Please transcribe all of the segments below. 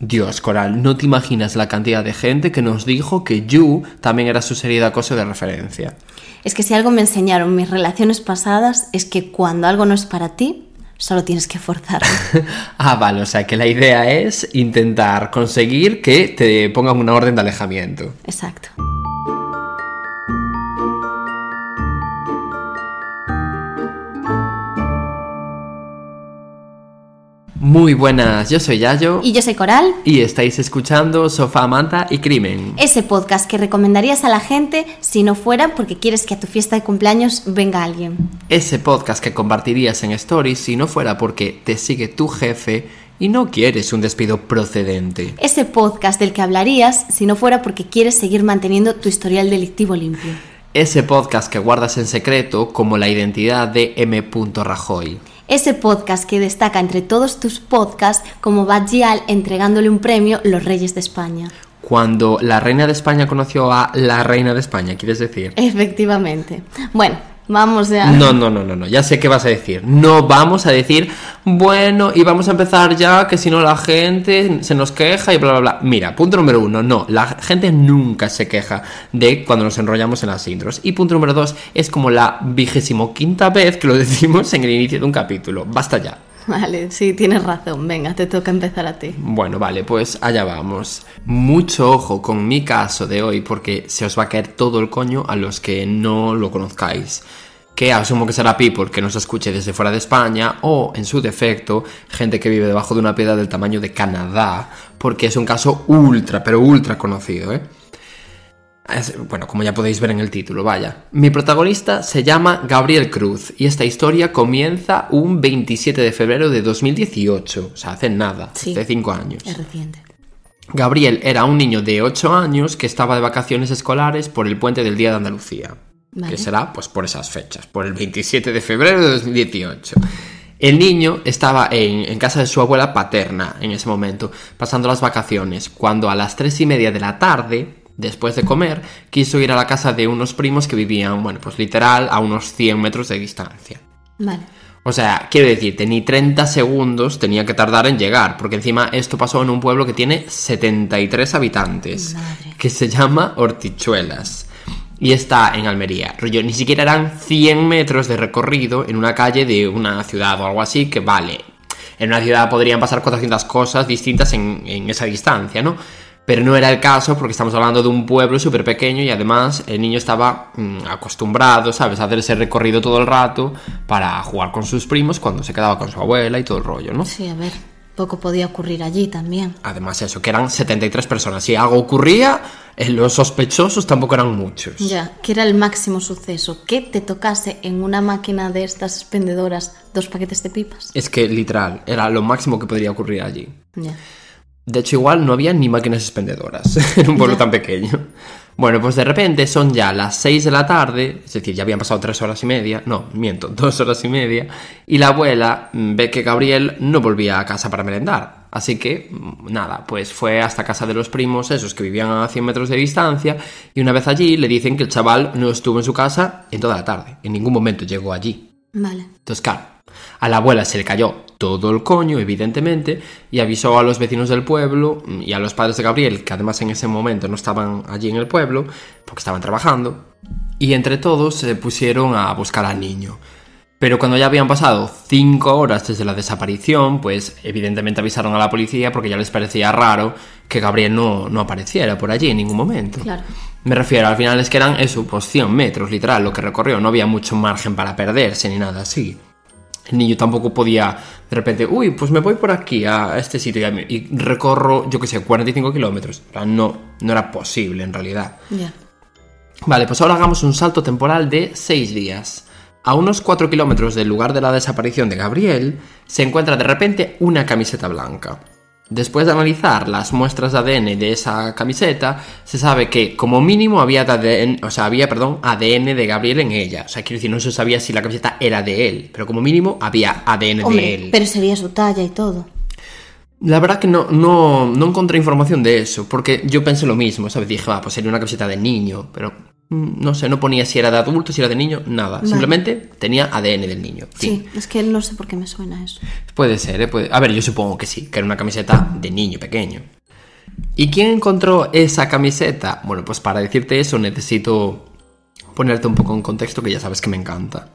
Dios, Coral, no te imaginas la cantidad de gente que nos dijo que You también era su serie de acoso de referencia. Es que si algo me enseñaron mis relaciones pasadas es que cuando algo no es para ti, solo tienes que forzarlo. ah, vale, o sea que la idea es intentar conseguir que te pongan una orden de alejamiento. Exacto. Muy buenas, yo soy Yayo. Y yo soy Coral. Y estáis escuchando Sofá, Manta y Crimen. Ese podcast que recomendarías a la gente si no fuera porque quieres que a tu fiesta de cumpleaños venga alguien. Ese podcast que compartirías en Stories si no fuera porque te sigue tu jefe y no quieres un despido procedente. Ese podcast del que hablarías si no fuera porque quieres seguir manteniendo tu historial delictivo limpio. Ese podcast que guardas en secreto como la identidad de M. Rajoy ese podcast que destaca entre todos tus podcasts como Badgial entregándole un premio Los Reyes de España. Cuando la reina de España conoció a la reina de España, ¿quieres decir? Efectivamente. Bueno, Vamos ya. No, no, no, no, no, ya sé qué vas a decir. No vamos a decir, bueno, y vamos a empezar ya, que si no la gente se nos queja y bla, bla, bla. Mira, punto número uno, no, la gente nunca se queja de cuando nos enrollamos en las intros. Y punto número dos, es como la vigésimo quinta vez que lo decimos en el inicio de un capítulo. Basta ya. Vale, sí, tienes razón. Venga, te toca empezar a ti. Bueno, vale, pues allá vamos. Mucho ojo con mi caso de hoy porque se os va a caer todo el coño a los que no lo conozcáis. Que asumo que será people que nos escuche desde fuera de España o, en su defecto, gente que vive debajo de una piedra del tamaño de Canadá, porque es un caso ultra, pero ultra conocido, ¿eh? Bueno, como ya podéis ver en el título, vaya. Mi protagonista se llama Gabriel Cruz y esta historia comienza un 27 de febrero de 2018, o sea, hace nada, hace 5 años. Es reciente. Gabriel era un niño de 8 años que estaba de vacaciones escolares por el puente del Día de Andalucía, que será pues por esas fechas, por el 27 de febrero de 2018. El niño estaba en, en, casa de su abuela paterna en ese momento, pasando las vacaciones, cuando a las tres y media de la tarde Después de comer, quiso ir a la casa de unos primos que vivían, bueno, pues literal a unos 100 metros de distancia. Vale. O sea, quiero decirte, ni 30 segundos tenía que tardar en llegar, porque encima esto pasó en un pueblo que tiene 73 habitantes, que se llama Hortichuelas. Y está en Almería. Rollo, ni siquiera eran 100 metros de recorrido en una calle de una ciudad o algo así, que vale. En una ciudad podrían pasar 400 cosas distintas en, en esa distancia, ¿no? Pero no era el caso porque estamos hablando de un pueblo súper pequeño y además el niño estaba mm, acostumbrado, ¿sabes?, a hacer ese recorrido todo el rato para jugar con sus primos cuando se quedaba con su abuela y todo el rollo, ¿no? Sí, a ver, poco podía ocurrir allí también. Además eso, que eran 73 personas. Si algo ocurría, eh, los sospechosos tampoco eran muchos. Ya, que era el máximo suceso, que te tocase en una máquina de estas expendedoras dos paquetes de pipas. Es que literal, era lo máximo que podría ocurrir allí. Ya. De hecho, igual no había ni máquinas expendedoras en un pueblo tan pequeño. Bueno, pues de repente son ya las 6 de la tarde, es decir, ya habían pasado 3 horas y media, no, miento, 2 horas y media, y la abuela mm, ve que Gabriel no volvía a casa para merendar. Así que, mm, nada, pues fue hasta casa de los primos, esos que vivían a 100 metros de distancia, y una vez allí le dicen que el chaval no estuvo en su casa en toda la tarde, en ningún momento llegó allí. Vale. Entonces, claro, a la abuela se le cayó todo el coño, evidentemente, y avisó a los vecinos del pueblo y a los padres de Gabriel, que además en ese momento no estaban allí en el pueblo, porque estaban trabajando, y entre todos se pusieron a buscar al niño. Pero cuando ya habían pasado cinco horas desde la desaparición, pues evidentemente avisaron a la policía porque ya les parecía raro que Gabriel no, no apareciera por allí en ningún momento. Claro. Me refiero, al final es que eran eso, pues 100 metros, literal, lo que recorrió, no había mucho margen para perderse ni nada así el niño tampoco podía de repente, uy, pues me voy por aquí a este sitio y, recorro, yo qué sé, 45 kilómetros. No, no era posible en realidad. Vale, pues ahora hagamos un salto temporal de 6 días. A unos 4 kilómetros del lugar de la desaparición de Gabriel, se encuentra de repente una camiseta blanca. Después de analizar las muestras de ADN de esa camiseta, se sabe que como mínimo había ADN, o sea, había, perdón, ADN de Gabriel en ella. O sea, quiero decir, no se sabía si la camiseta era de él, pero como mínimo había ADN Hombre, de él. pero sería su talla y todo. La verdad que no, no, no encontré información de eso, porque yo pensé lo mismo, ¿sabes? Dije, va, pues sería una camiseta de niño, pero no sé, no ponía si era de adulto, si era de niño, nada. Vale. Simplemente tenía ADN del niño. Fin. Sí, es que no sé por qué me suena eso. Puede ser, ¿eh? Puede- A ver, yo supongo que sí, que era una camiseta de niño pequeño. ¿Y quién encontró esa camiseta? Bueno, pues para decirte eso necesito ponerte un poco en contexto que ya sabes que me encanta.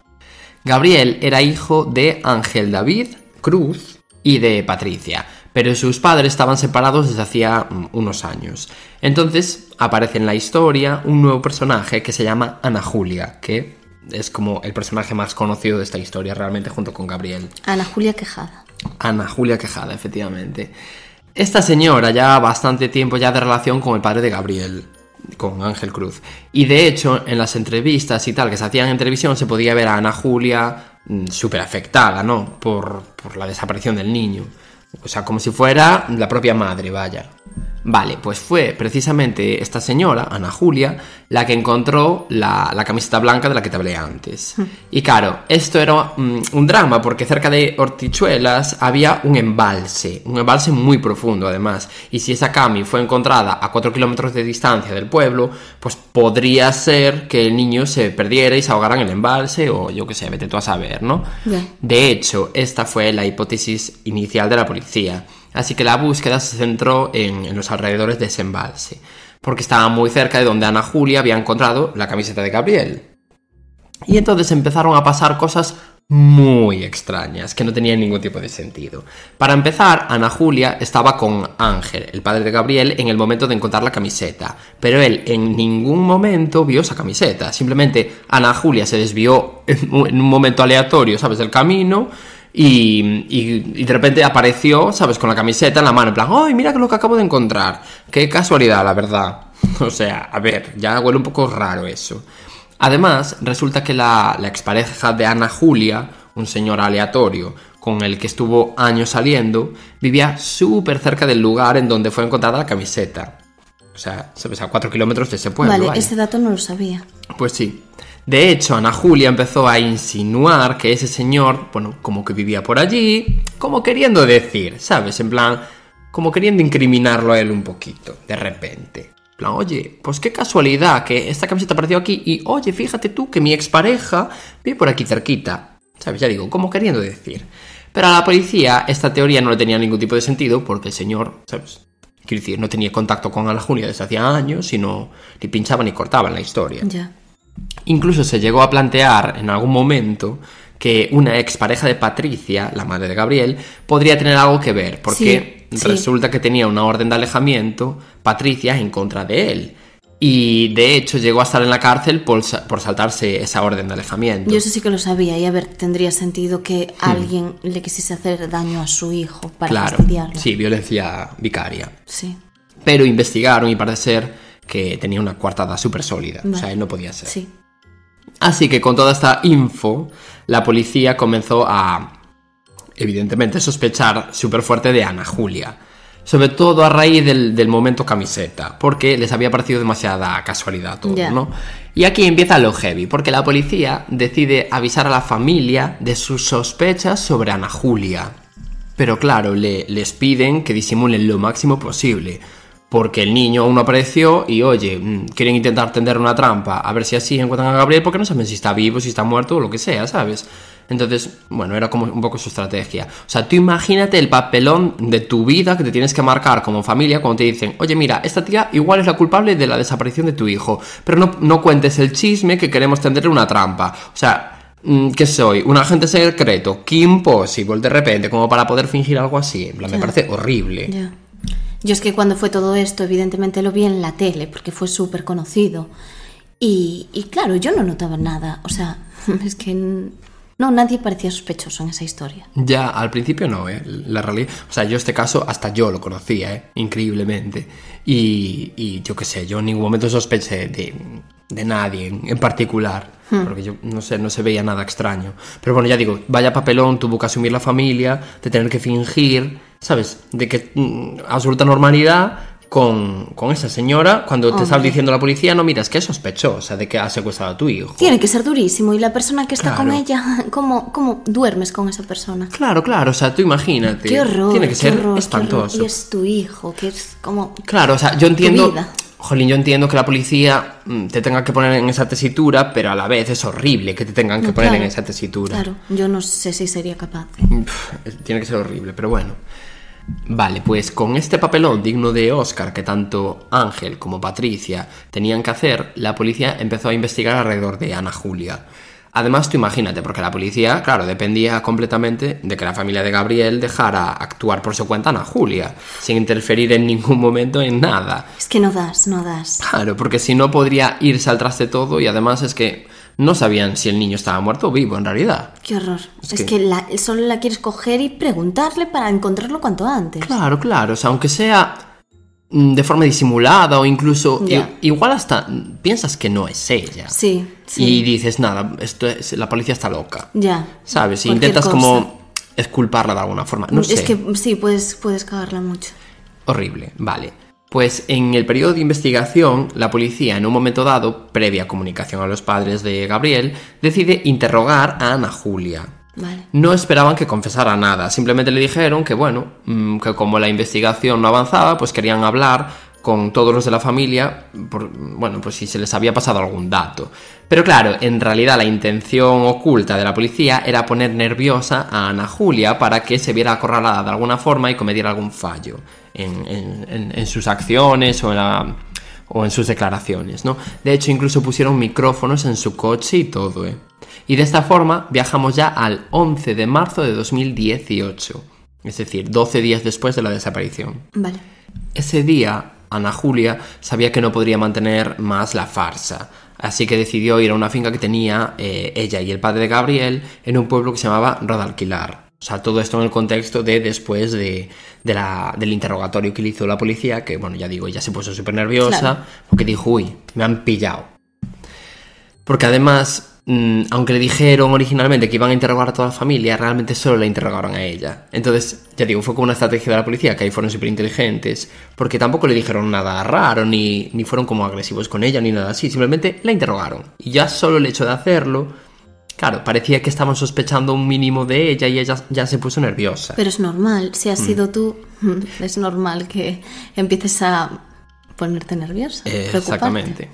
Gabriel era hijo de Ángel David Cruz y de Patricia, pero sus padres estaban separados desde hacía mm, unos años. Entonces aparece en la historia un nuevo personaje que se llama Ana Julia, que es como el personaje más conocido de esta historia realmente junto con Gabriel. Ana Julia Quejada. Ana Julia Quejada, efectivamente. Esta señora ya bastante tiempo ya de relación con el padre de Gabriel, con Ángel Cruz. Y de hecho, en las entrevistas y tal que se hacían en televisión, se podía ver a Ana Julia súper afectada, ¿no? Por, por la desaparición del niño. O sea, como si fuera la propia madre, vaya. Vale, pues fue precisamente esta señora, Ana Julia, la que encontró la, la camiseta blanca de la que te hablé antes. Y claro, esto era mm, un drama porque cerca de Hortichuelas había un embalse, un embalse muy profundo además. Y si esa cami fue encontrada a 4 kilómetros de distancia del pueblo, pues podría ser que el niño se perdiera y se ahogara en el embalse o yo qué sé, vete tú a saber, ¿no? De hecho, esta fue la hipótesis inicial de la policía, así que la búsqueda se centró en, los alrededores de ese embalse, porque estaba muy cerca de donde Ana Julia había encontrado la camiseta de Gabriel. Y entonces empezaron a pasar cosas muy extrañas, que no tenían ningún tipo de sentido. Para empezar, Ana Julia estaba con Ángel, el padre de Gabriel, en el momento de encontrar la camiseta, pero él en ningún momento vio esa camiseta. Simplemente Ana Julia se desvió en un momento aleatorio, ¿sabes?, del camino. Y, y- y de repente apareció, ¿sabes? Con la camiseta en la mano, en plan, ¡ay, mira lo que acabo de encontrar! ¡Qué casualidad, la verdad! O sea, a ver, ya huele un poco raro eso. Además, resulta que la, la expareja de Ana Julia, un señor aleatorio con el que estuvo años saliendo, vivía súper cerca del lugar en donde fue encontrada la camiseta. O sea, ¿sabes? A cuatro kilómetros de ese pueblo. vale, vaya. ese dato no lo sabía. Pues sí. De hecho, Ana Julia empezó a insinuar que ese señor, bueno, como que vivía por allí, como queriendo decir, ¿sabes? En plan, como queriendo incriminarlo a él un poquito, de repente. En plan, oye, pues qué casualidad que esta camiseta apareció aquí y, oye, fíjate tú que mi expareja vive por aquí cerquita. ¿Sabes? Ya digo, como queriendo decir. Pero a la policía esta teoría no le tenía ningún tipo de sentido porque el señor, ¿sabes? Quiero decir, no tenía contacto con Ana Julia desde hacía años y no ni pinchaba ni cortaba en la historia. Ya. Incluso se llegó a plantear en algún momento que una expareja de Patricia, la madre de Gabriel, podría tener algo que ver, porque Sí, sí. resulta que tenía una orden de alejamiento, Patricia, en contra de él. Y de hecho llegó a estar en la cárcel por, por saltarse esa orden de alejamiento. Yo eso sí que lo sabía y a ver, tendría sentido que alguien le quisiese hacer daño a su hijo para Hmm. claro, fastidiarlo. sí, violencia vicaria. Sí, Pero investigaron y parece ser que tenía una coartada súper sólida. O sea, él no podía ser. sí. Así que con toda esta info, la policía comenzó a, evidentemente, sospechar súper fuerte de Ana Julia. Sobre todo a raíz del, del momento camiseta, porque les había parecido demasiada casualidad todo. ¿no? Y aquí empieza lo heavy, porque la policía decide avisar a la familia de sus sospechas sobre Ana Julia. Pero claro, le- les piden que disimulen lo máximo posible. Porque el niño aún no apareció y oye, mm, quieren intentar tender una trampa a ver si así encuentran a Gabriel porque no saben si está vivo, si está muerto o lo que sea, ¿sabes? Entonces, bueno, era como un poco su estrategia. O sea, tú imagínate el papelón de tu vida que te tienes que marcar como familia cuando te dicen, oye, mira, esta tía igual es la culpable de la desaparición de tu hijo, pero no, no cuentes el chisme que queremos tenderle una trampa. O sea, mm, ¿qué soy? ¿Un agente secreto? Kim Possible, de repente, como para poder fingir algo así. En plan, me parece horrible. Ya. Yo es que cuando fue todo esto, evidentemente lo vi en la tele, porque fue súper conocido. Y, y claro, yo no notaba nada. O sea, es que no, nadie parecía sospechoso en esa historia. Ya, al principio no, ¿eh? La realidad... O sea, yo este caso hasta yo lo conocía, ¿eh? Increíblemente. Y, y yo qué sé, yo en ningún momento sospeché de, de nadie en, en particular. Porque yo no sé, no se veía nada extraño. Pero bueno, ya digo, vaya papelón tuvo que asumir la familia, de tener que fingir, ¿sabes? De que mm, absoluta normalidad con, con esa señora cuando te estaba Hombre. diciendo la policía, no, mira, es que es sospechosa de que ha secuestrado a tu hijo. Tiene que ser durísimo. Y la persona que está con Claro. ella, ¿cómo, ¿cómo duermes con esa persona? Claro, claro, o sea, tú imagínate. Qué horror. Tiene que ser horror, espantoso. Y es tu hijo, que es como. Claro, o sea, yo entiendo. vida. Jolín, yo entiendo que la policía mm, te tenga que poner en esa tesitura, pero a la vez es horrible que te tengan que No, poner en esa tesitura. Claro, yo no sé si sería capaz. ¿eh? Tiene que ser horrible, pero bueno. Vale, pues con este papelón digno de Oscar que tanto Ángel como Patricia tenían que hacer, la policía empezó a investigar alrededor de Ana Julia. Además, tú imagínate, porque la policía, claro, dependía completamente de que la familia de Gabriel dejara actuar por su cuenta a Ana Julia, sin interferir en ningún momento en nada. Es que no das, no das. Claro, porque si no podría irse al traste todo y además es que no sabían si el niño estaba muerto o vivo en realidad. Qué horror. Es Es, que- que, la- solo la quieres coger y preguntarle para encontrarlo cuanto antes. Claro, claro, o sea, aunque sea de forma disimulada o incluso i- igual hasta mm, piensas que no es ella. Sí, sí. Y dices, nada, esto es- la policía está loca. Ya. ¿Sabes? Y Cualquier intentas cosa. como esculparla de alguna forma. No sé. Es que sí, puedes, puedes cagarla mucho. Horrible, vale. Pues en el periodo de investigación, la policía, en un momento dado, previa comunicación a los padres de Gabriel, decide interrogar a Ana Julia. No esperaban que confesara nada, simplemente le dijeron que bueno, mm, que como la investigación no avanzaba, pues querían hablar con todos los de la familia, por, bueno, pues si se les había pasado algún dato. Pero claro, en realidad la intención oculta de la policía era poner nerviosa a Ana Julia para que se viera acorralada de alguna forma y cometiera algún fallo en, sus acciones o en, la- o en sus declaraciones, ¿no? De hecho, incluso pusieron micrófonos en su coche y todo, ¿eh? Y de esta forma viajamos ya al 11 de marzo de 2018, es decir, 12 días después de la desaparición. Vale. Ese día, Ana Julia sabía que no podría mantener más la farsa, así que decidió ir a una finca que tenía eh, ella y el padre de Gabriel en un pueblo que se llamaba Rodalquilar. O sea, todo esto en el contexto de después de, de la- del interrogatorio que le hizo la policía, que bueno, ya digo, ella se puso súper nerviosa Claro. porque dijo, uy, me han pillado. Porque además, mm, aunque le dijeron originalmente que iban a interrogar a toda la familia, realmente solo la interrogaron a ella. Entonces, ya digo, fue como una estrategia de la policía, que ahí fueron súper inteligentes, porque tampoco le dijeron nada raro, ni, ni fueron como agresivos con ella, ni nada así, simplemente la interrogaron. Y ya solo el hecho de hacerlo, claro, parecía que estaban sospechando un mínimo de ella y ella ya se puso nerviosa. Pero es normal, si has Mm. sido tú, es normal que empieces a ponerte nerviosa. Eh. Exactamente.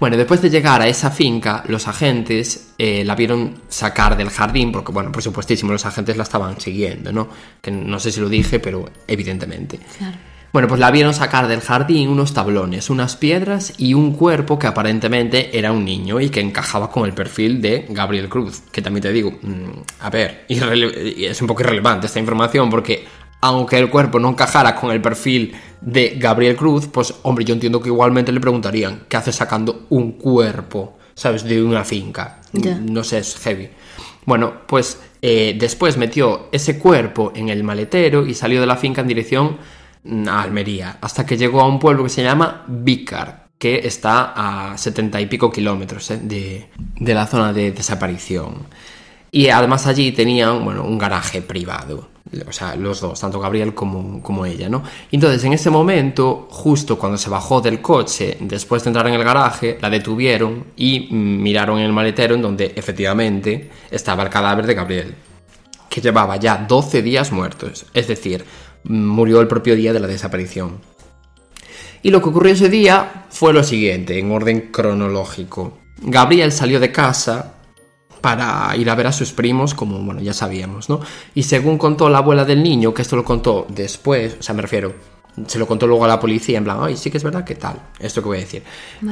Bueno, después de llegar a esa finca, los agentes eh, la vieron sacar del jardín, porque, bueno, por supuestísimo, los agentes la estaban siguiendo, ¿no? Que no sé si lo dije, pero evidentemente. Claro. Bueno, pues la vieron sacar del jardín unos tablones, unas piedras y un cuerpo que aparentemente era un niño y que encajaba con el perfil de Gabriel Cruz. Que también te digo, mm, a ver, es un poco irrelevante esta información porque aunque el cuerpo no encajara con el perfil de Gabriel Cruz, pues hombre, yo entiendo que igualmente le preguntarían, ¿qué hace sacando un cuerpo, sabes, de una finca? No sé, es heavy. Bueno, pues eh, después metió ese cuerpo en el maletero y salió de la finca en dirección mm, a Almería, hasta que llegó a un pueblo que se llama Vícar, que está a setenta y pico kilómetros eh, de, de la zona de desaparición. Y además allí tenían, bueno, un garaje privado. O sea, los dos, tanto Gabriel como, como ella, ¿no? Entonces, en ese momento, justo cuando se bajó del coche, después de entrar en el garaje, la detuvieron y miraron en el maletero en donde efectivamente estaba el cadáver de Gabriel, que llevaba ya 12 días muertos. Es decir, murió el propio día de la desaparición. Y lo que ocurrió ese día fue lo siguiente, en orden cronológico. Gabriel salió de casa para ir a ver a sus primos, como bueno, ya sabíamos, ¿no? Y según contó la abuela del niño, que esto lo contó después, o sea, me refiero, se lo contó luego a la policía, en plan, ay, sí que es verdad, ¿qué tal? Esto que voy a decir.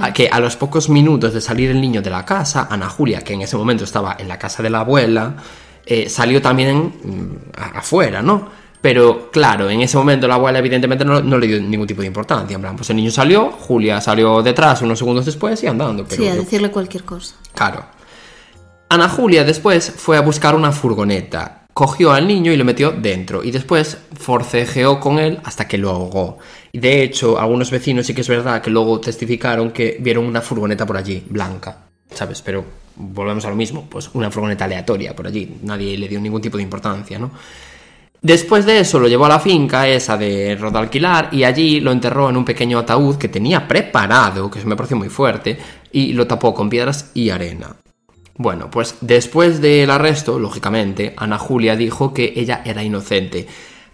A que a los pocos minutos de salir el niño de la casa, Ana Julia, que en ese momento estaba en la casa de la abuela, eh, salió también mm, afuera, ¿no? Pero claro, en ese momento la abuela evidentemente no, no le dio ningún tipo de importancia. En plan, pues el niño salió, Julia salió detrás unos segundos después y andando. Pero sí, a yo- decirle cualquier cosa. Claro. Ana Julia después fue a buscar una furgoneta, cogió al niño y lo metió dentro y después forcejeó con él hasta que lo ahogó. Y de hecho, algunos vecinos sí que es verdad que luego testificaron que vieron una furgoneta por allí, blanca, ¿sabes? Pero volvemos a lo mismo, pues una furgoneta aleatoria por allí, nadie le dio ningún tipo de importancia, ¿no? Después de eso lo llevó a la finca esa de Rodalquilar y allí lo enterró en un pequeño ataúd que tenía preparado, que me pareció muy fuerte, y lo tapó con piedras y arena. Bueno, pues después del arresto, lógicamente, Ana Julia dijo que ella era inocente.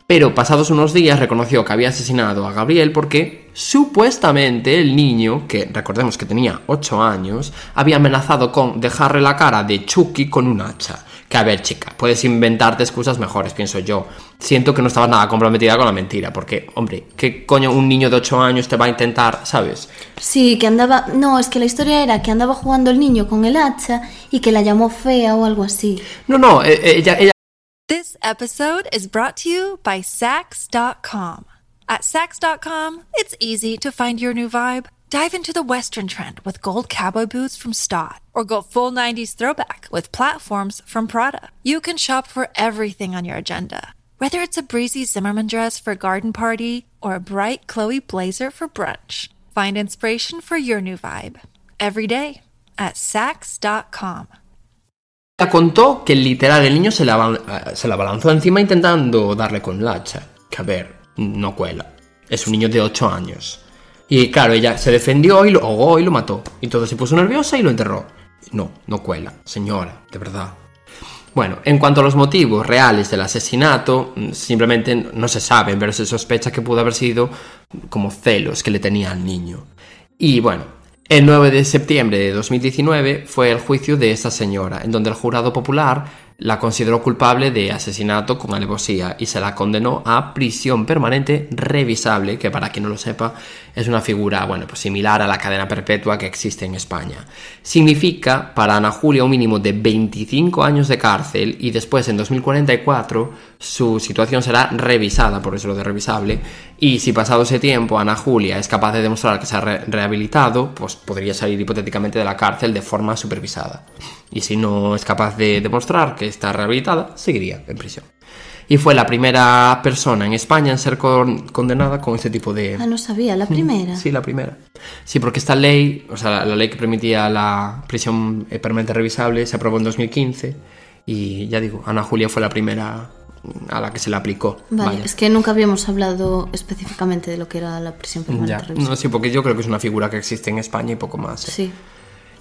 Pero pasados unos días reconoció que había asesinado a Gabriel porque supuestamente el niño, que recordemos que tenía 8 años, había amenazado con dejarle la cara de Chucky con un hacha. Que a ver, chica, puedes inventarte excusas mejores, pienso yo. Siento que no estabas nada comprometida con la mentira, porque, hombre, ¿qué coño un niño de 8 años te va a intentar, sabes? Sí, que andaba... No, es que la historia era que andaba jugando el niño con el hacha y que la llamó fea o algo así. No, no, eh, eh, ella, ella This episode is brought to you by Sax.com. At Sax.com, it's easy to find your new vibe. Dive into the Western trend with gold cowboy boots from Stott, or go full 90s throwback with platforms from Prada. You can shop for everything on your agenda, whether it's a breezy Zimmerman dress for a garden party or a bright Chloe blazer for brunch. Find inspiration for your new vibe every day at Sax.com. contó que literal el niño se la, ba- eh, se la balanzó encima intentando darle con la hacha. Que a ver, no cuela. Es un niño de 8 años. Y claro, ella se defendió y lo ahogó y lo mató. Y todo se puso nerviosa y lo enterró. No, no cuela, señora, de verdad. Bueno, en cuanto a los motivos reales del asesinato, mm, simplemente no se saben, pero se sospecha que pudo haber sido como celos que le tenía al niño. Y bueno, el 9 de septiembre de 2019 fue el juicio de esta señora, en donde el jurado popular la consideró culpable de asesinato con alevosía y se la condenó a prisión permanente revisable, que para quien no lo sepa es una figura, bueno, pues similar a la cadena perpetua que existe en España. Significa para Ana Julia un mínimo de 25 años de cárcel y después en 2044 su situación será revisada, por eso lo de revisable, y si pasado ese tiempo Ana Julia es capaz de demostrar que se ha re- rehabilitado, pues podría salir hipotéticamente de la cárcel de forma supervisada. Y si no es capaz de demostrar que está rehabilitada, seguiría en prisión. Y fue la primera persona en España en ser con- condenada con este tipo de... Ah, no sabía, la primera. Sí, la primera. Sí, porque esta ley, o sea, la, la ley que permitía la prisión eh, permanente revisable se aprobó en 2015 y ya digo, Ana Julia fue la primera a la que se le aplicó. Vale, Vaya. es que nunca habíamos hablado específicamente de lo que era la prisión permanente Ya. revisable. No, sí, porque yo creo que es una figura que existe en España y poco más. ¿eh? Sí.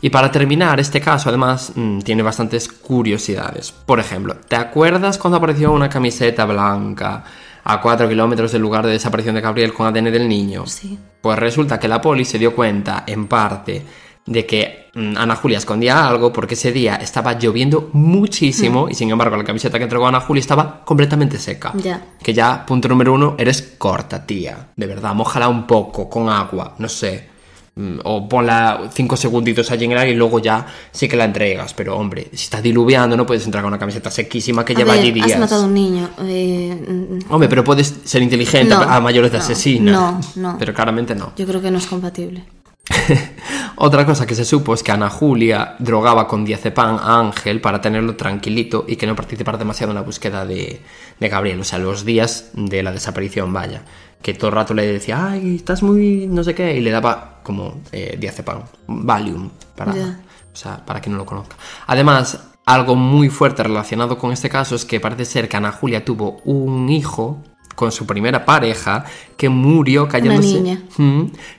Y para terminar, este caso además mm, tiene bastantes curiosidades. Por ejemplo, ¿te acuerdas cuando apareció una camiseta blanca a 4 kilómetros del lugar de desaparición de Gabriel con ADN del niño? Sí. Pues resulta que la poli se dio cuenta, en parte, de que mm, Ana Julia escondía algo porque ese día estaba lloviendo muchísimo y sin embargo la camiseta que entregó Ana Julia estaba completamente seca. Ya. Que ya, punto número uno, eres corta, tía. De verdad, mójala un poco con agua, no sé. Mm, O ponla cinco segunditos allí en el aire y luego ya sí que la entregas. Pero hombre, si está diluviando no puedes entregar una camiseta sequísima que A lleva ver, allí días. has matado a un niño. eh, mm, Hombre, pero puedes ser inteligente No, a mayores de no, asesina. no, no. Pero claramente no. yo creo que no es compatible. Otra cosa que se supo es que Ana Julia drogaba con diazepam a Ángel para tenerlo tranquilito y que no participara demasiado en la búsqueda de, de Gabriel, o sea, los días de la desaparición, vaya. Que todo el rato le decía, ay, estás muy no sé qué, y le daba como eh, diazepam, Valium, para, Ya. o sea, para quien no lo conozca. Además, algo muy fuerte relacionado con este caso es que parece ser que Ana Julia tuvo un hijo con su primera pareja que murió cayéndose niña.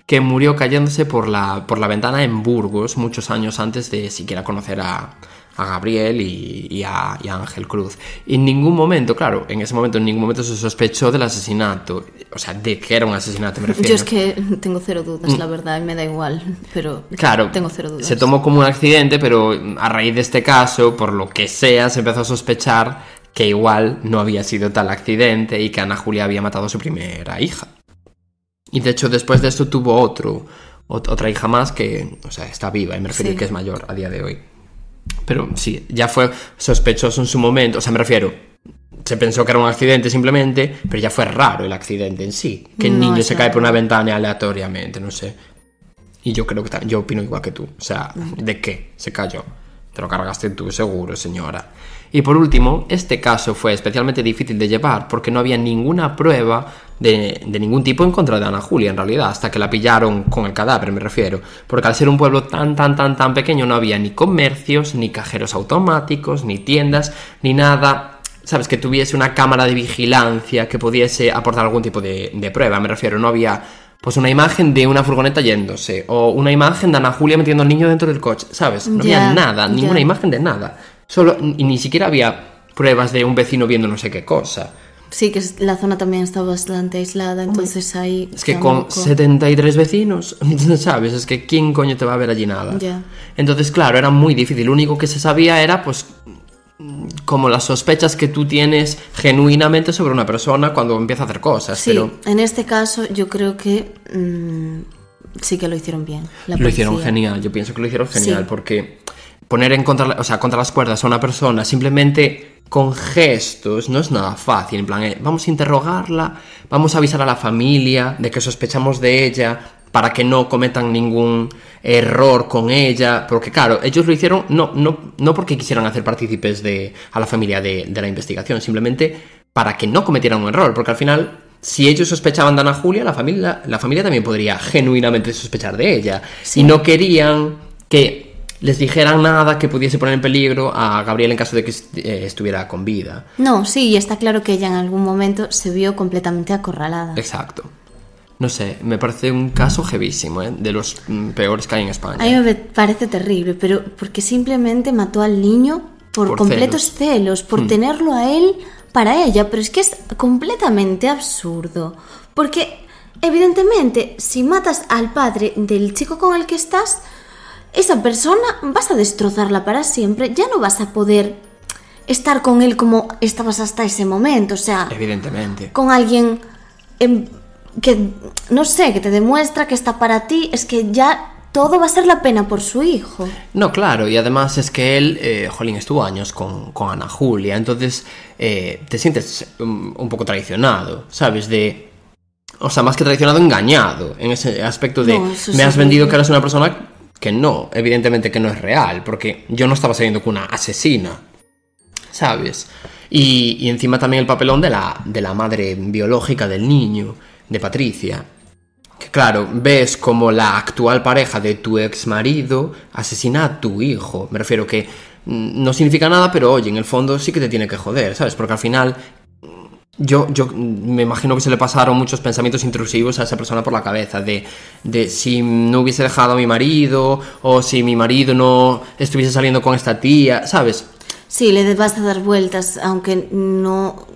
Que murió cayéndose por la, por la ventana en Burgos muchos años antes de siquiera conocer a, a Gabriel y, y a, y a Ángel Cruz. Y en ningún momento, claro, en ese momento en ningún momento se sospechó del asesinato. O sea, de que era un asesinato, me refiero. Yo es que tengo cero dudas, la verdad, y me da igual. Pero Mm. Claro, tengo cero dudas. se tomó como un accidente, pero a raíz de este caso, por lo que sea, se empezó a sospechar que igual no había sido tal accidente y que Ana Julia había matado a su primera hija. Y de hecho, después de esto tuvo otro, ot- otra hija más que, o sea, está viva, y me refiero Sí. que es mayor a día de hoy. Pero sí, ya fue sospechoso en su momento, o sea, me refiero, se pensó que era un accidente simplemente, pero ya fue raro el accidente en sí, que el No, niño se cae por una ventana aleatoriamente, no sé. Y yo creo que yo opino igual que tú. O sea, ¿de qué se cayó? Te lo cargaste tú seguro, señora. Y por último, este caso fue especialmente difícil de llevar porque no había ninguna prueba de, de ningún tipo en contra de Ana Julia, en realidad, hasta que la pillaron con el cadáver, me refiero. Porque al ser un pueblo tan, tan, tan, tan pequeño, no había ni comercios, ni cajeros automáticos, ni tiendas, ni nada ¿sabes? Que tuviese una cámara de vigilancia que pudiese aportar algún tipo de, de, prueba. Me refiero, no había pues una imagen de una furgoneta yéndose o una imagen de Ana Julia metiendo al niño dentro del coche, ¿sabes? No había nada, ya. ninguna imagen de nada. Solo, y ni siquiera había pruebas de un vecino viendo no sé qué cosa. Sí, que la zona también está bastante aislada, entonces ahí... Es que con tampoco- 73 vecinos, ¿sabes? Es que ¿quién coño te va a ver allí nada? Ya. Entonces, claro, era muy difícil. Lo único que se sabía era, pues, como las sospechas que tú tienes genuinamente sobre una persona cuando empieza a hacer cosas. Sí, Pero en este caso yo creo que mm, sí que lo hicieron bien. la lo hicieron genial. Yo pienso que lo hicieron genial Sí. porque poner en contra, o sea, contra las cuerdas a una persona simplemente con gestos no es nada fácil. En plan, eh, vamos a interrogarla, vamos a avisar a la familia de que sospechamos de ella para que no cometan ningún error con ella. Porque claro, ellos lo hicieron no, no, no porque quisieran hacer partícipes de, a la familia de, de la investigación, simplemente para que no cometieran un error. Porque al final, si ellos sospechaban de Ana Julia, la familia, la familia también podría genuinamente sospechar de ella. Y no querían que les dijeran nada que pudiese poner en peligro a Gabriel en caso de que eh, estuviera con vida. No, sí, y está claro que ella en algún momento se vio completamente acorralada. Exacto. No sé, me parece un caso jevísimo, ¿eh? de los mm, peores que hay en España. A mí me parece terrible, pero porque simplemente mató al niño por, Por completos celos. Celos, por tenerlo a él para ella, pero es que es completamente absurdo. Porque, evidentemente, si matas al padre del chico con el que estás, esa persona vas a destrozarla para siempre, ya no vas a poder estar con él como estabas hasta ese momento, o sea, Evidentemente. con alguien em, que, no sé, que te demuestra que está para ti, es que ya todo va a ser la pena por su hijo. No, claro, y además es que él, eh, jolín, estuvo años con, con Ana Julia, entonces eh, te sientes un, un poco traicionado, ¿sabes? De... O sea, más que traicionado, engañado, en ese aspecto de... No, me has vendido que eres una persona que no, evidentemente que no es real, porque yo no estaba saliendo con una asesina, ¿sabes? Y, encima también el papelón de la, de la madre biológica del niño, de Patricia. Que claro, ves como la actual pareja de tu ex marido asesina a tu hijo. Me refiero que mm, no significa nada, pero oye, en el fondo sí que te tiene que joder, ¿sabes? Porque al final yo, yo me imagino que se le pasaron muchos pensamientos intrusivos a esa persona por la cabeza, de, de si no hubiese dejado a mi marido, o si mi marido no estuviese saliendo con esta tía, ¿sabes? Sí, le vas a dar vueltas, aunque no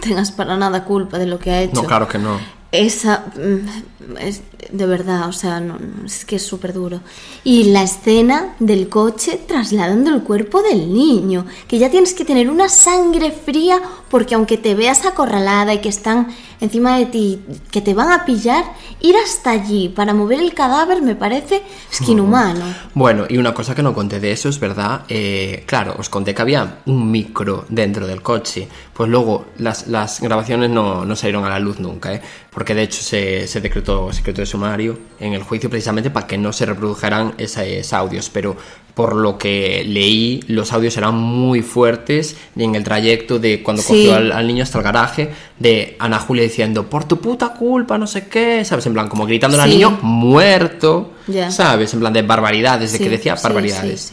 tengas para nada culpa de lo que ha hecho. No, claro que no. Esa, mm, es, de verdad, o sea, es que es súper duro. Y la escena del coche trasladando el cuerpo del niño, que ya tienes que tener una sangre fría porque aunque te veas acorralada y que están encima de ti, que te van a pillar, ir hasta allí para mover el cadáver me parece es inhumano. Bueno, y una cosa que no conté de eso es verdad, eh, claro, os conté que había un micro dentro del coche, pues luego las, las grabaciones no, no salieron a la luz nunca, ¿eh? porque de hecho se, se decretó secreto de sumario en el juicio precisamente para que no se reprodujeran esos audios, pero por lo que leí, los audios eran muy fuertes en el trayecto de cuando Sí. cogió al, al niño hasta el garaje, de Ana Julia diciendo, por tu puta culpa, no sé qué, ¿sabes? En plan, como gritando al Sí. niño muerto. ¿sabes? En plan de barbaridades, de que decía barbaridades.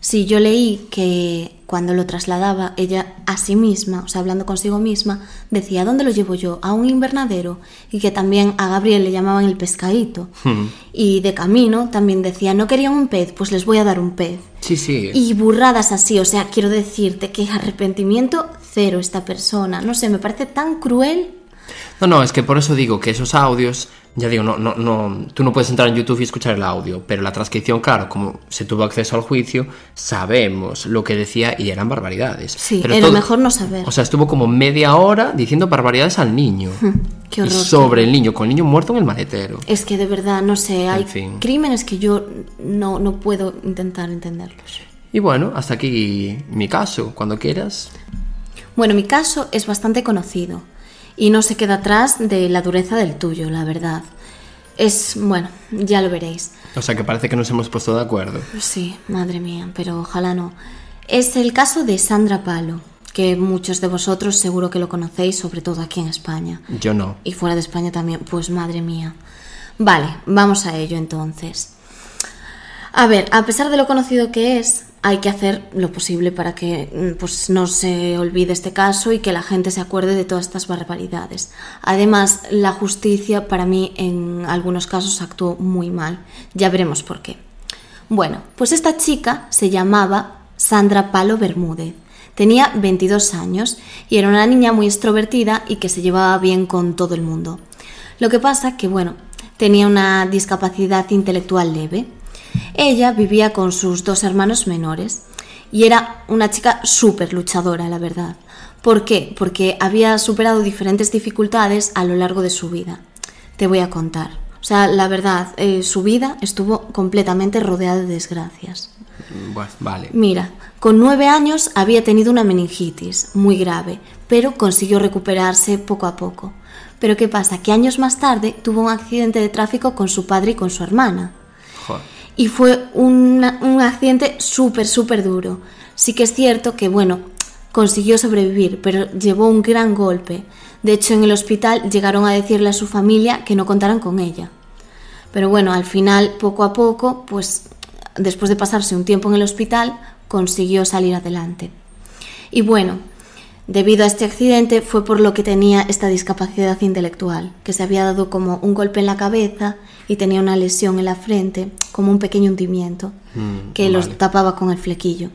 Sí, yo leí que cuando lo trasladaba ella a sí misma, o sea, hablando consigo misma, decía, ¿dónde lo llevo yo? A un invernadero. Y que también a Gabriel le llamaban el pescadito. Hmm. Y de camino también decía, no querían un pez, pues les voy a dar un pez. Sí, sí. Y burradas así, o sea, quiero decirte que arrepentimiento cero esta persona. No sé, me parece tan cruel. No, no, es que por eso digo que esos audios, ya digo, no, no, no, tú no puedes entrar en YouTube y escuchar el audio, pero la transcripción, claro, como se tuvo acceso al juicio, sabemos lo que decía y eran barbaridades. Sí, Pero todo- mejor no saber. O sea, estuvo como media hora diciendo barbaridades al niño. Qué y horror, sobre qué el niño, con el niño muerto en el maletero. Es que de verdad, no sé, hay fin. crímenes que yo no, no puedo intentar entenderlos. Y bueno, hasta aquí mi caso. Cuando quieras. Bueno, mi caso es bastante conocido y no se queda atrás de la dureza del tuyo, la verdad. Es, bueno, ya lo veréis. O sea, que parece que nos hemos puesto de acuerdo. Sí, madre mía, pero ojalá no. Es el caso de Sandra Palo, que muchos de vosotros seguro que lo conocéis, sobre todo aquí en España. Yo no. Y fuera de España también, pues madre mía. Vale, vamos a ello entonces. A ver, a pesar de lo conocido que es, hay que hacer lo posible para que mm, pues, no se olvide este caso y que la gente se acuerde de todas estas barbaridades. Además, la justicia para mí en algunos casos actuó muy mal. Ya veremos por qué. Bueno, pues esta chica se llamaba Sandra Palo Bermúdez. Tenía 22 años y era una niña muy extrovertida y que se llevaba bien con todo el mundo. Lo que pasa que, bueno, tenía una discapacidad intelectual leve ella vivía con sus dos hermanos menores y era una chica súper luchadora, la verdad. ¿Por qué? Porque había superado diferentes dificultades a lo largo de su vida. Te voy a contar. O sea, la verdad, eh, su vida estuvo completamente rodeada de desgracias. Pues vale. Mira, con nueve años había tenido una meningitis muy grave, pero consiguió recuperarse poco a poco. Pero ¿qué pasa? Que años más tarde tuvo un accidente de tráfico con su padre y con su hermana y fue un accidente súper, súper duro. Sí que es cierto que, bueno, consiguió sobrevivir, pero llevó un gran golpe. De hecho, en el hospital llegaron a decirle a su familia que no contaran con ella. Pero bueno, al final, poco a poco, pues después de pasarse un tiempo en el hospital, consiguió salir adelante. Y bueno, debido a este accidente fue por lo que tenía esta discapacidad intelectual, que se había dado como un golpe en la cabeza y tenía una lesión en la frente, como un pequeño hundimiento, mm, que los tapaba con el flequillo.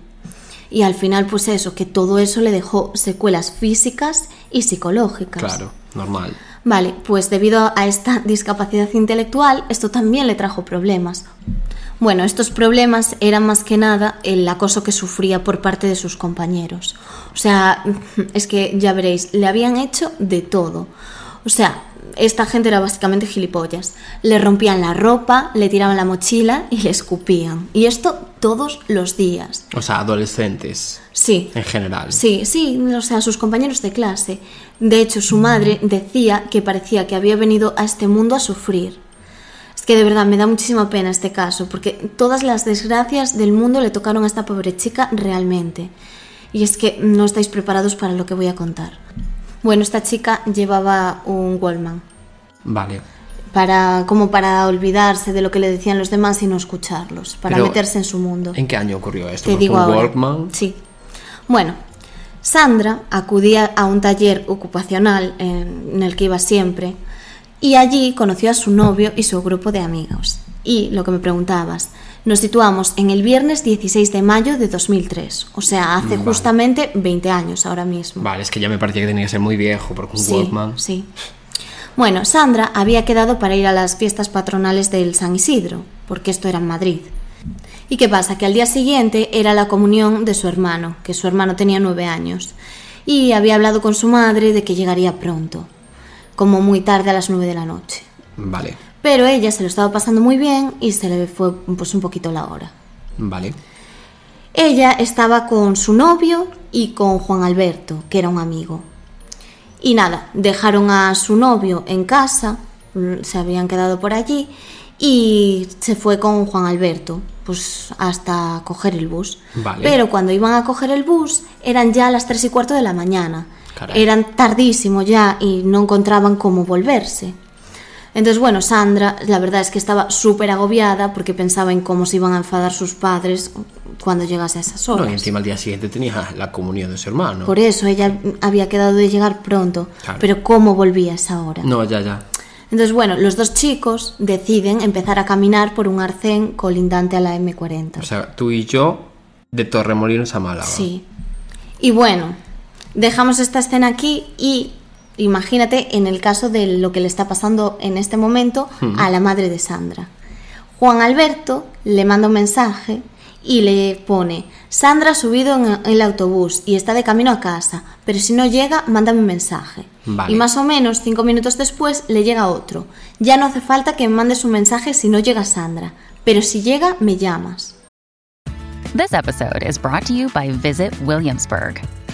Y al final, pues eso, que todo eso le dejó secuelas físicas y psicológicas. Claro, normal. Vale, pues debido a esta discapacidad intelectual, esto también le trajo problemas. Bueno, estos problemas eran más que nada el acoso que sufría por parte de sus compañeros. O sea, es que ya veréis, le habían hecho de todo. O sea, esta gente era básicamente gilipollas. Le rompían la ropa, le tiraban la mochila y le escupían. Y esto todos los días. O sea, adolescentes. Sí. En general. Sí, sí, o sea, sus compañeros de clase. De hecho, su madre decía que parecía que había venido a este mundo a sufrir. Es que de verdad me da muchísima pena este caso, porque todas las desgracias del mundo le tocaron a esta pobre chica realmente. Y es que no estáis preparados para lo que voy a contar. Bueno, esta chica llevaba un Wallman. Vale. Para, como para olvidarse de lo que le decían los demás y no escucharlos, para meterse en su mundo. ¿En qué año ocurrió esto? Te digo ahora. Walkman? Sí. Bueno, Sandra acudía a un taller ocupacional en el que iba siempre y allí conoció a su novio y su grupo de amigos. Y lo que me preguntabas, nos situamos en el viernes 16 de mayo de 2003, o sea, hace justamente 20 años ahora mismo. Vale, es que ya me parecía que tenía que ser muy viejo, porque un sí, Sí. Bueno, Sandra había quedado para ir a las fiestas patronales del San Isidro, porque esto era en Madrid. ¿Y qué pasa? Que al día siguiente era la comunión de su hermano, que su hermano tenía nueve años, y había hablado con su madre de que llegaría pronto, como muy tarde a las nueve de la noche. Vale. Pero ella se lo estaba pasando muy bien y se le fue pues un poquito la hora. Vale. Ella estaba con su novio y con Juan Alberto, que era un amigo. Y nada, dejaron a su novio en casa, mm, se habían quedado por allí y se fue con Juan Alberto, pues hasta coger el bus. Vale. Pero cuando iban a coger el bus eran ya las tres y cuarto de la mañana. Eran tardísimo ya y no encontraban cómo volverse. Entonces, bueno, Sandra, la verdad es que estaba súper agobiada porque pensaba en cómo se iban a enfadar sus padres cuando llegase a esas horas. No, y encima al día siguiente tenía la comunión de su hermano. Por eso ella había quedado de llegar pronto. Pero ¿cómo volvía a esa hora? No, ya, ya. Entonces, bueno, los dos chicos deciden empezar a caminar por un arcén colindante a la M40. O sea, tú y yo de Torremolinos a Málaga. Sí. Y bueno, dejamos esta escena aquí y Imagínate en el caso de lo que le está pasando en este momento a la madre de Sandra. Juan Alberto le manda un mensaje y le pone, Sandra ha subido en el autobús y está de camino a casa, pero si no llega, mándame un mensaje. Y más o menos cinco minutos después le llega otro. Ya no hace falta que me mandes un mensaje si no llega Sandra, pero si llega, me llamas. This episode is brought to you by Visit Williamsburg.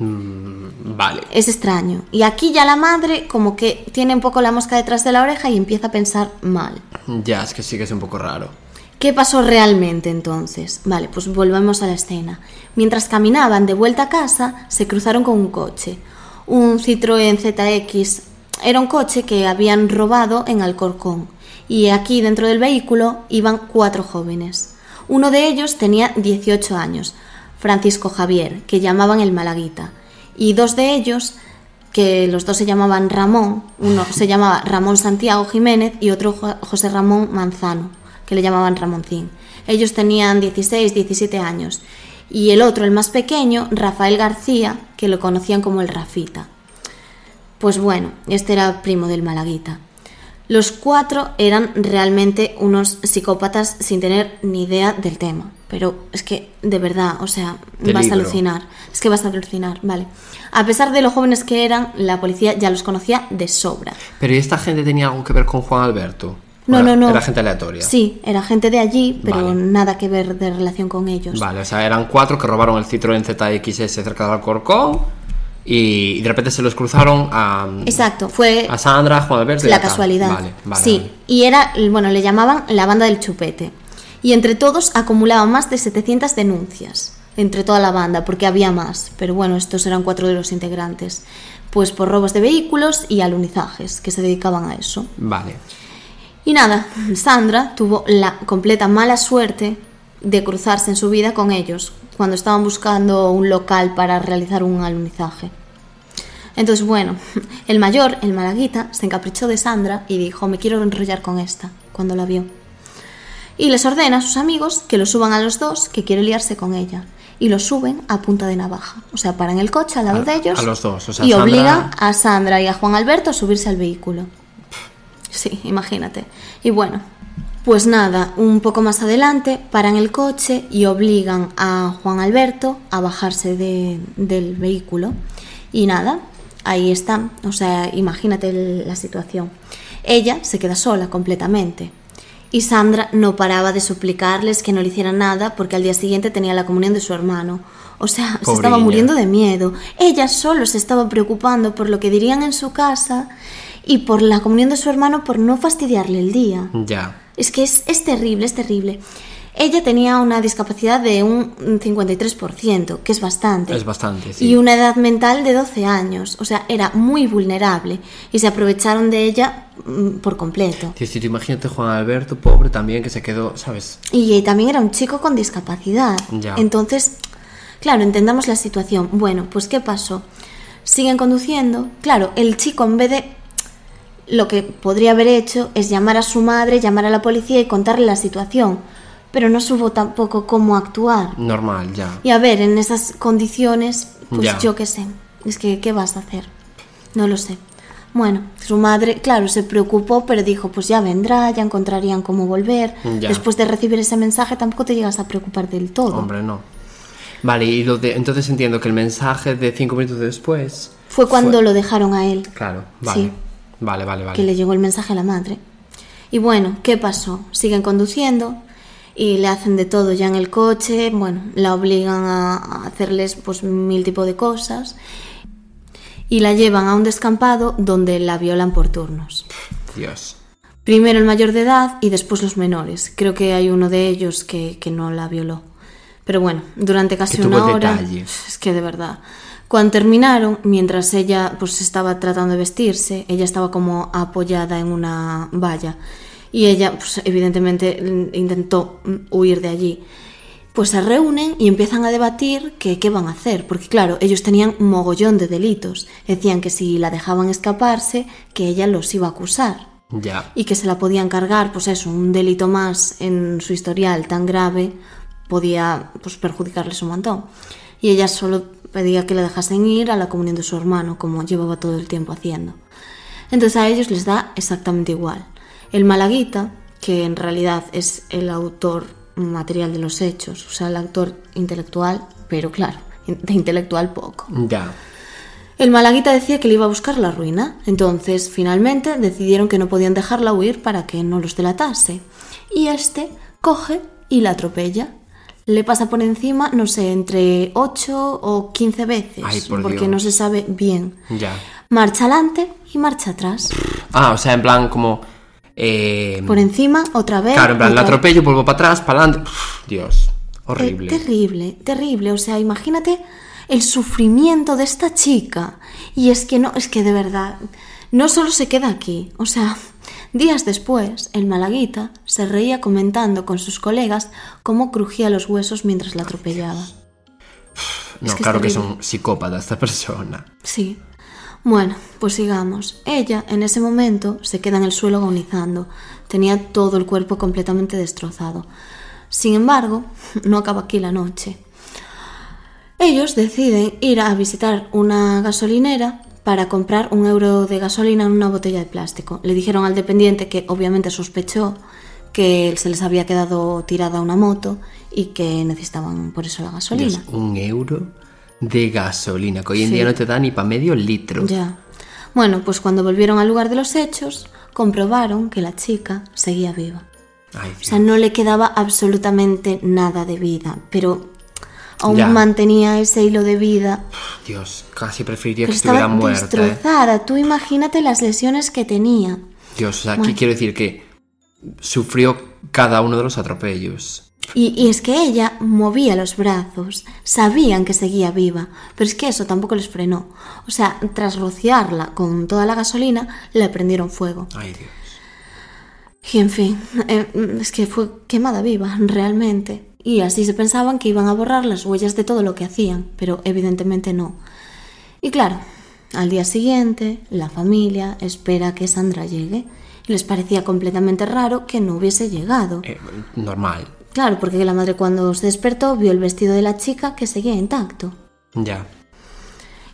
Vale. Es extraño. Y aquí ya la madre como que tiene un poco la mosca detrás de la oreja y empieza a pensar mal. Ya, es que sí que es un poco raro. ¿Qué pasó realmente entonces? Vale, pues volvemos a la escena. Mientras caminaban de vuelta a casa, se cruzaron con un coche. Un Citroën ZX. Era un coche que habían robado en Alcorcón. Y aquí dentro del vehículo iban cuatro jóvenes. Uno de ellos tenía 18 años, Francisco Javier, que llamaban el Malaguita. Y dos de ellos, que los dos se llamaban Ramón, uno se llamaba Ramón Santiago Jiménez y otro Jo- José Ramón Manzano, que le llamaban Ramoncín. Ellos tenían 16, 17 años. Y el otro, el más pequeño, Rafael García, que lo conocían como el Rafita. Pues bueno, este era primo del Malaguita. Los cuatro eran realmente unos psicópatas sin tener ni idea del tema. Pero es que, de verdad, o sea, vas a alucinar. Es que vas a alucinar, vale. A pesar de lo jóvenes que eran, la policía ya los conocía de sobra. Pero ¿y esta gente tenía algo que ver con Juan Alberto? No, ¿O no, no. Era gente aleatoria. Sí, era gente de allí, pero Vale. nada que ver de relación con ellos. Vale, o sea, eran cuatro que robaron el Citroën ZXS cerca de Alcorcón y de repente se los cruzaron a, Exacto, fue a Sandra, Juan Alberto la casualidad. Vale, vale. sí, vale. y era, bueno, le llamaban la banda del chupete. Y entre todos acumulaban más de 700 denuncias. Entre toda la banda, porque había más. Pero bueno, estos eran cuatro de los integrantes. Pues por robos de vehículos y alunizajes, que se dedicaban a eso. Vale. Y nada, Sandra tuvo la completa mala suerte de cruzarse en su vida con ellos cuando estaban buscando un local para realizar un alunizaje. Entonces, bueno, el mayor, el malaguita, se encaprichó de Sandra y dijo, me quiero enrollar con esta, cuando la vio. Y les ordena a sus amigos que lo suban a los dos, que quiere liarse con ella. Y lo suben a punta de navaja. O sea, paran el coche al lado A- de ellos. a los dos, o sea, y Sandra- obligan a Sandra y a Juan Alberto a subirse al vehículo. Sí, imagínate. Y bueno, pues nada, un poco más adelante paran el coche y obligan a Juan Alberto a bajarse de- del vehículo. Y nada, ahí están. O sea, imagínate el- la situación. Ella se queda sola completamente. Y Sandra no paraba de suplicarles que no le hicieran nada porque al día siguiente tenía la comunión de su hermano. O sea, se estaba niña. muriendo de miedo. Ella solo se estaba preocupando por lo que dirían en su casa y por la comunión de su hermano por no fastidiarle el día. Ya. Es que es, es terrible, es terrible. Ella tenía una discapacidad de un 53%, que es bastante. Es bastante, sí. Y una edad mental de 12 años. O sea, era muy vulnerable. Y se aprovecharon de ella mm, por completo. Sí, sí, tú imagínate Juan Alberto, pobre también, que se quedó, ¿sabes? Y eh, también era un chico con discapacidad. Ya. Entonces, claro, entendamos la situación. Bueno, pues ¿qué pasó? Siguen conduciendo. Claro, el chico en vez de... Lo que podría haber hecho es llamar a su madre, llamar a la policía y contarle la situación. Pero no supo tampoco cómo actuar. Normal, ya. Y a ver, en esas condiciones, pues Ya. yo qué sé. Es que, ¿qué vas a hacer? No lo sé. Bueno, su madre, claro, se preocupó, pero dijo, pues ya vendrá, ya encontrarían cómo volver. Ya. Después de recibir ese mensaje, tampoco te llegas a preocupar del todo. Hombre, no. Vale, y lo de, entonces entiendo que el mensaje de cinco minutos después. Fue cuando lo dejaron a él, Claro, vale. Sí. Vale, vale, vale. que le llegó el mensaje a la madre. Y bueno, ¿qué pasó? Siguen conduciendo y le hacen de todo ya en el coche, bueno, la obligan a hacerles pues mil tipos de cosas y la llevan a un descampado donde la violan por turnos. Dios. Primero el mayor de edad y después los menores. Creo que hay uno de ellos que, que no la violó. Pero bueno, durante casi Que una hora. detalle. Es que de verdad. Cuando terminaron, mientras ella pues estaba tratando de vestirse, ella estaba como apoyada en una valla. Y ella, pues evidentemente, intentó mm, huir de allí. Pues se reúnen y empiezan a debatir que qué van a hacer, porque claro, ellos tenían un mogollón de delitos. Decían que si la dejaban escaparse, que ella los iba a acusar Ya. y que se la podían cargar, pues eso, un delito más en su historial tan grave podía pues perjudicarles un montón. Y ella solo pedía que la dejasen ir a la comunión de su hermano, como llevaba todo el tiempo haciendo. Entonces a ellos les da exactamente igual. El malaguita, que en realidad es el autor material de los hechos, o sea, el autor intelectual, pero claro, de intelectual poco. Ya. El malaguita decía que le iba a buscar la ruina, entonces finalmente decidieron que no podían dejarla huir para que no los delatase. y este coge y la atropella. Le pasa por encima, no sé, entre 8 o 15 veces, Ay, por porque Dios. no se sabe bien. Ya. Marcha adelante y marcha atrás. Ah, o sea, en plan como... eh, Por encima, otra vez. claro, en plan, la atropello, vuelvo para atrás, para adelante. Dios, Eh, horrible. terrible, terrible. O sea, imagínate el sufrimiento de esta chica. Y es que no, es que de verdad, no solo se queda aquí. O sea, días después, el Malaguita se reía comentando con sus colegas cómo crujía los huesos mientras la atropellaba. no, es que es claro que es un psicópata esta persona. Sí. Bueno, pues sigamos. Ella, en ese momento, se queda en el suelo agonizando. Tenía todo el cuerpo completamente destrozado. Sin embargo, no acaba aquí la noche. Ellos deciden ir a visitar una gasolinera para comprar un euro de gasolina en una botella de plástico. Le dijeron al dependiente que obviamente sospechó que se les había quedado tirada una moto y que necesitaban por eso la gasolina. Dios, un euro de gasolina, que hoy en Sí. día no te da ni para medio litro. Ya. Bueno, pues cuando volvieron al lugar de los hechos, comprobaron que la chica seguía viva. Ay, O sea, no le quedaba absolutamente nada de vida, pero aún Ya. mantenía ese hilo de vida. Dios, casi preferiría Pero que estuviera muerta. ¿eh? destrozada. Tú imagínate las lesiones que tenía. Dios, o sea, aquí quiero decir que sufrió cada uno de los atropellos. Y, y es que ella movía los brazos, sabían que seguía viva, pero es que eso tampoco les frenó. O sea, tras rociarla con toda la gasolina, le prendieron fuego. Ay, Dios. Y en fin, eh, es que fue quemada viva, realmente. Y así se pensaban que iban a borrar las huellas de todo lo que hacían, pero evidentemente no. Y claro, al día siguiente, la familia espera que Sandra llegue. Y les parecía completamente raro que no hubiese llegado. Eh, normal. Claro, porque la madre cuando se despertó vio el vestido de la chica que seguía intacto. Ya.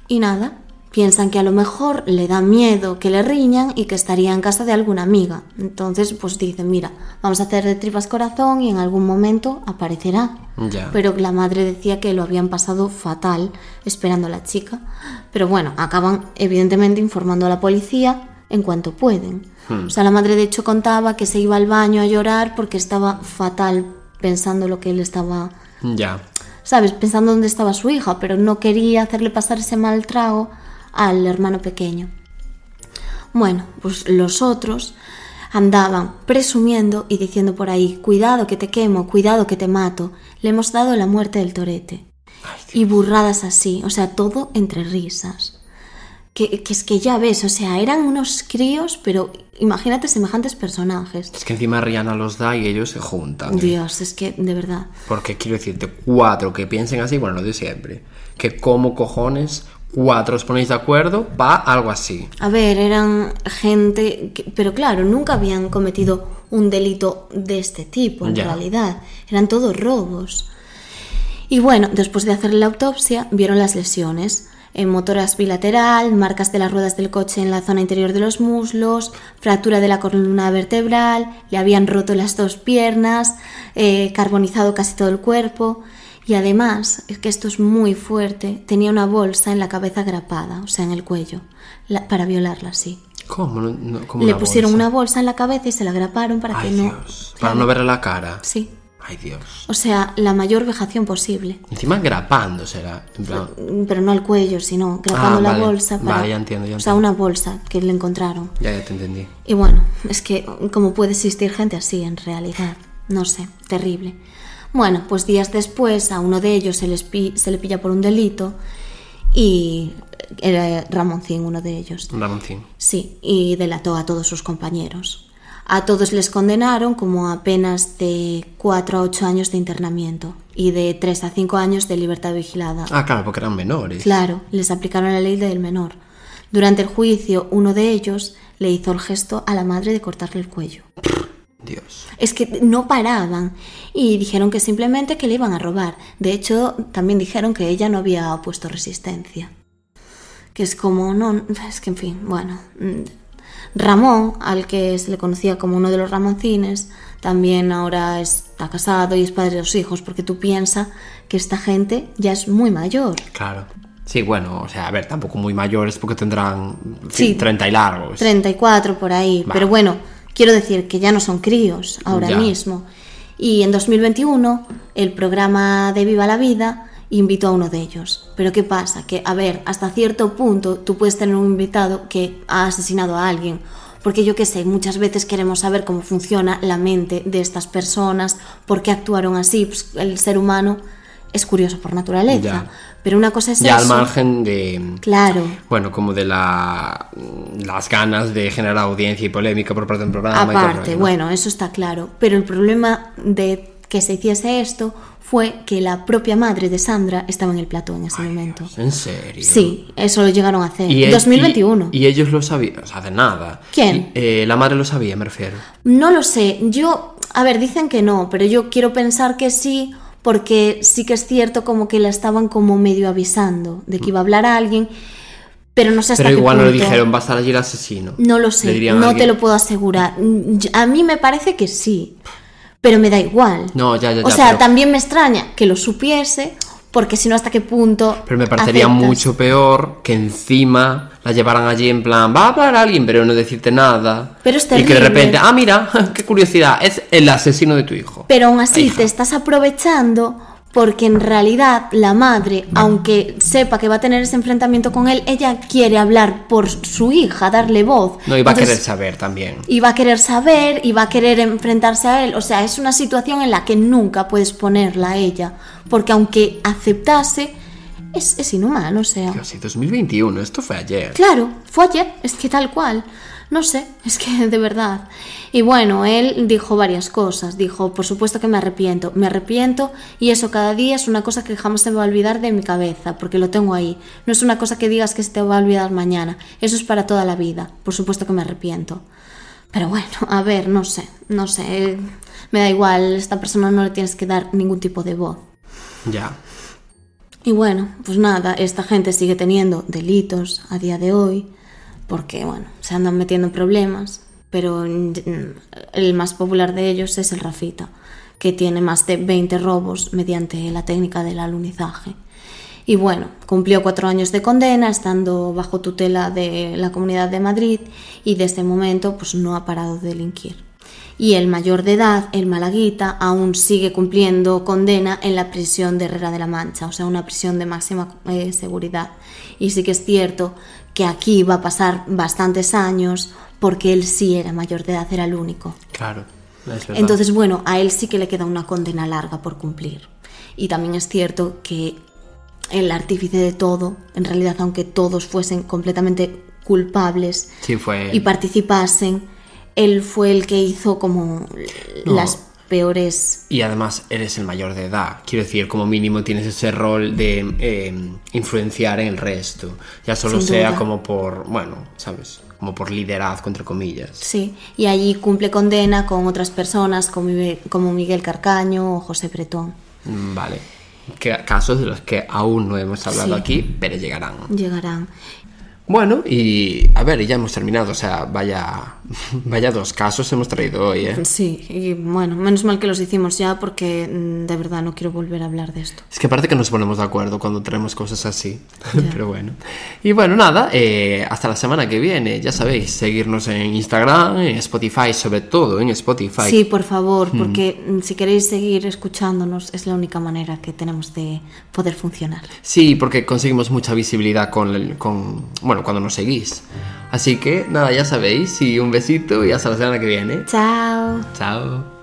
Y nada, piensan que a lo mejor le da miedo que le riñan y que estaría en casa de alguna amiga. Entonces, pues dicen, mira, vamos a hacer de tripas corazón y en algún momento aparecerá. Ya. Pero la madre decía que lo habían pasado fatal esperando a la chica. Pero bueno, acaban evidentemente informando a la policía en cuanto pueden. O sea, la madre de hecho contaba que se iba al baño a llorar porque estaba fatal pensando lo que él estaba Ya. ¿sabes? Pensando dónde estaba su hija, pero no quería hacerle pasar ese mal trago al hermano pequeño. Bueno, pues los otros andaban presumiendo y diciendo por ahí, cuidado que te quemo, cuidado que te mato, le hemos dado la muerte del torete. Y burradas así, o sea, todo entre risas. Que, que es que ya ves, o sea, eran unos críos, pero imagínate semejantes personajes. Es que encima Rihanna los da y ellos se juntan. ¿eh? Dios, es que de verdad. Porque quiero decirte, cuatro que piensen así, bueno, lo de siempre. Que como cojones, cuatro os ponéis de acuerdo, va algo así. A ver, eran gente, que- pero claro, nunca habían cometido un delito de este tipo, en Ya. realidad. Eran todos robos. Y bueno, después de hacerle la autopsia, vieron las lesiones. En motoras bilateral, marcas de las ruedas del coche en la zona interior de los muslos, fractura de la columna vertebral, le habían roto las dos piernas, eh, carbonizado casi todo el cuerpo. Y además, es que esto es muy fuerte, tenía una bolsa en la cabeza grapada, o sea, en el cuello, la- para violarla así. ¿Cómo? No- Le una pusieron bolsa? una bolsa en la cabeza y se la graparon para Ay, que no... Dios. Para no verle la cara. Sí. Ay, Dios. O sea, la mayor vejación posible. Encima grapándosela. En plan. Pero no al cuello, sino grabando Ah, la vale. bolsa para... Vale, ya entiendo, ya O sea, entiendo. una bolsa que le encontraron. Ya, ya te entendí. Y bueno, es que como puede existir gente así en realidad, no sé, terrible. Bueno, pues días después a uno de ellos se, les pi- se le pilla por un delito y era Ramoncín uno de ellos. Ramoncín. Sí, y delató a todos sus compañeros. A todos les condenaron como a penas de 4 a 8 años de internamiento y de 3 a 5 años de libertad vigilada. Ah, claro, porque eran menores. Claro, les aplicaron la ley del menor. Durante el juicio, uno de ellos le hizo el gesto a la madre de cortarle el cuello. Dios. Es que no paraban y dijeron que simplemente que le iban a robar. De hecho, también dijeron que ella no había opuesto resistencia. Que es como, no, es que en fin, bueno. Ramón, al que se le conocía como uno de los Ramoncines, también ahora está casado y es padre de dos hijos, porque tú piensas que esta gente ya es muy mayor. Claro. Sí, bueno, o sea, a ver, tampoco muy mayores porque tendrán Sí. 30 y largos. 34 por ahí, pero bueno, Quiero decir que ya no son críos ahora Ya. mismo. Y en 2021 el programa de Viva la Vida invitó a uno de ellos. Pero ¿qué pasa? Que, a ver, hasta cierto punto tú puedes tener un invitado que ha asesinado a alguien. Porque yo qué sé, muchas veces queremos saber cómo funciona la mente de estas personas, por qué actuaron así. Pues el ser humano es curioso por naturaleza. Ya. Pero una cosa es Ya al margen de... Claro. Bueno, como de la, las ganas de generar audiencia y polémica por parte del programa. y todo el Aparte, rollo, ¿no? bueno, eso está claro. Pero el problema de que se hiciese esto fue que la propia madre de Sandra estaba en el plató en ese momento. ¿En serio? Sí, eso lo llegaron a hacer. Y En él- 2021. Y, y ellos lo sabían, o sea, de nada. ¿Quién? Y, eh, la madre lo sabía, me refiero. No lo sé. Yo, a ver, dicen que no, pero yo quiero pensar que sí, porque sí que es cierto como que la estaban como medio avisando de que iba a hablar a alguien, pero no sé hasta Pero qué igual no le punto. dijeron, va a estar allí el asesino. No lo sé, no te lo puedo asegurar. Mm, A mí me parece que sí, pero me da igual. No, ya, ya, O ya, sea, pero- también me extraña que lo supiese, porque si no, hasta qué punto. Pero me parecería aceptas. mucho peor que encima la llevaran allí en plan, va a hablar alguien, pero no decirte nada. Pero es Y que de terrible. repente, ah, mira, qué curiosidad, es el asesino de tu hijo. Pero aún así Hija. te estás aprovechando porque en realidad la madre, aunque sepa que va a tener ese enfrentamiento con él, ella quiere hablar por su hija, darle voz. No, iba a Entonces, querer saber también. Y va a querer saber, y va a querer enfrentarse a él. O sea, es una situación en la que nunca puedes ponerla a ella. Porque aunque aceptase, es, es inhumano, o sea. Dios, sí, 2021, esto fue ayer. Claro, fue ayer, es que tal cual. No sé, es que de verdad. Y bueno, él dijo varias cosas. Dijo, por supuesto que me arrepiento, me arrepiento y eso cada día es una cosa que jamás se me va a olvidar de mi cabeza, porque lo tengo ahí. No es una cosa que digas que se te va a olvidar mañana, eso es para toda la vida. Por supuesto que me arrepiento. Pero bueno, a ver, no sé, no sé. Me da igual, a esta persona no le tienes que dar ningún tipo de voz. Ya. Y bueno, pues nada, esta gente sigue teniendo delitos a día de hoy, porque bueno, se andan metiendo en problemas, pero el más popular de ellos es el Rafita, que tiene más de 20 robos mediante la técnica del alunizaje. Y bueno, cumplió cuatro años de condena, estando bajo tutela de la Comunidad de Madrid, y desde ese momento pues no ha parado de delinquir. Y el mayor de edad, el Malaguita, aún sigue cumpliendo condena en la prisión de Herrera de la Mancha, o sea, una prisión de máxima eh, seguridad. Y sí que es cierto que aquí va a pasar bastantes años porque él sí era mayor de edad, era el único. Claro. es verdad. Entonces, bueno, a él sí que le queda una condena larga por cumplir. Y también es cierto que el artífice de todo, en realidad, aunque todos fuesen completamente culpables Sí, fue. y participasen, él fue el que hizo como No. las Y además eres el mayor de edad. Quiero decir, como mínimo tienes ese rol de eh, influenciar en el resto. Ya solo Sin sea duda. como por, bueno, ¿sabes? Como por liderazgo, entre comillas. Sí, y allí cumple condena con otras personas como, Miguel- como Miguel Carcaño o José Bretón. Mm, Vale. Que, casos de los que aún no hemos hablado Sí. aquí, pero llegarán. Llegarán. Bueno, y a ver, ya hemos terminado. O sea, vaya, vaya dos casos hemos traído hoy, ¿eh? Sí, y bueno, menos mal que los hicimos ya porque mm, de verdad no quiero volver a hablar de esto. Es que parece que nos ponemos de acuerdo cuando traemos cosas así. Pero bueno. Y bueno, nada, eh, hasta la semana que viene. Ya sabéis, seguirnos en Instagram, en Spotify, sobre todo en Spotify. Sí, por favor, porque mm, si queréis seguir escuchándonos es la única manera que tenemos de poder funcionar. Sí, porque conseguimos mucha visibilidad con, con bueno, cuando nos seguís. Así que nada, ya sabéis, y un besito y hasta la semana que viene. Chao. Chao.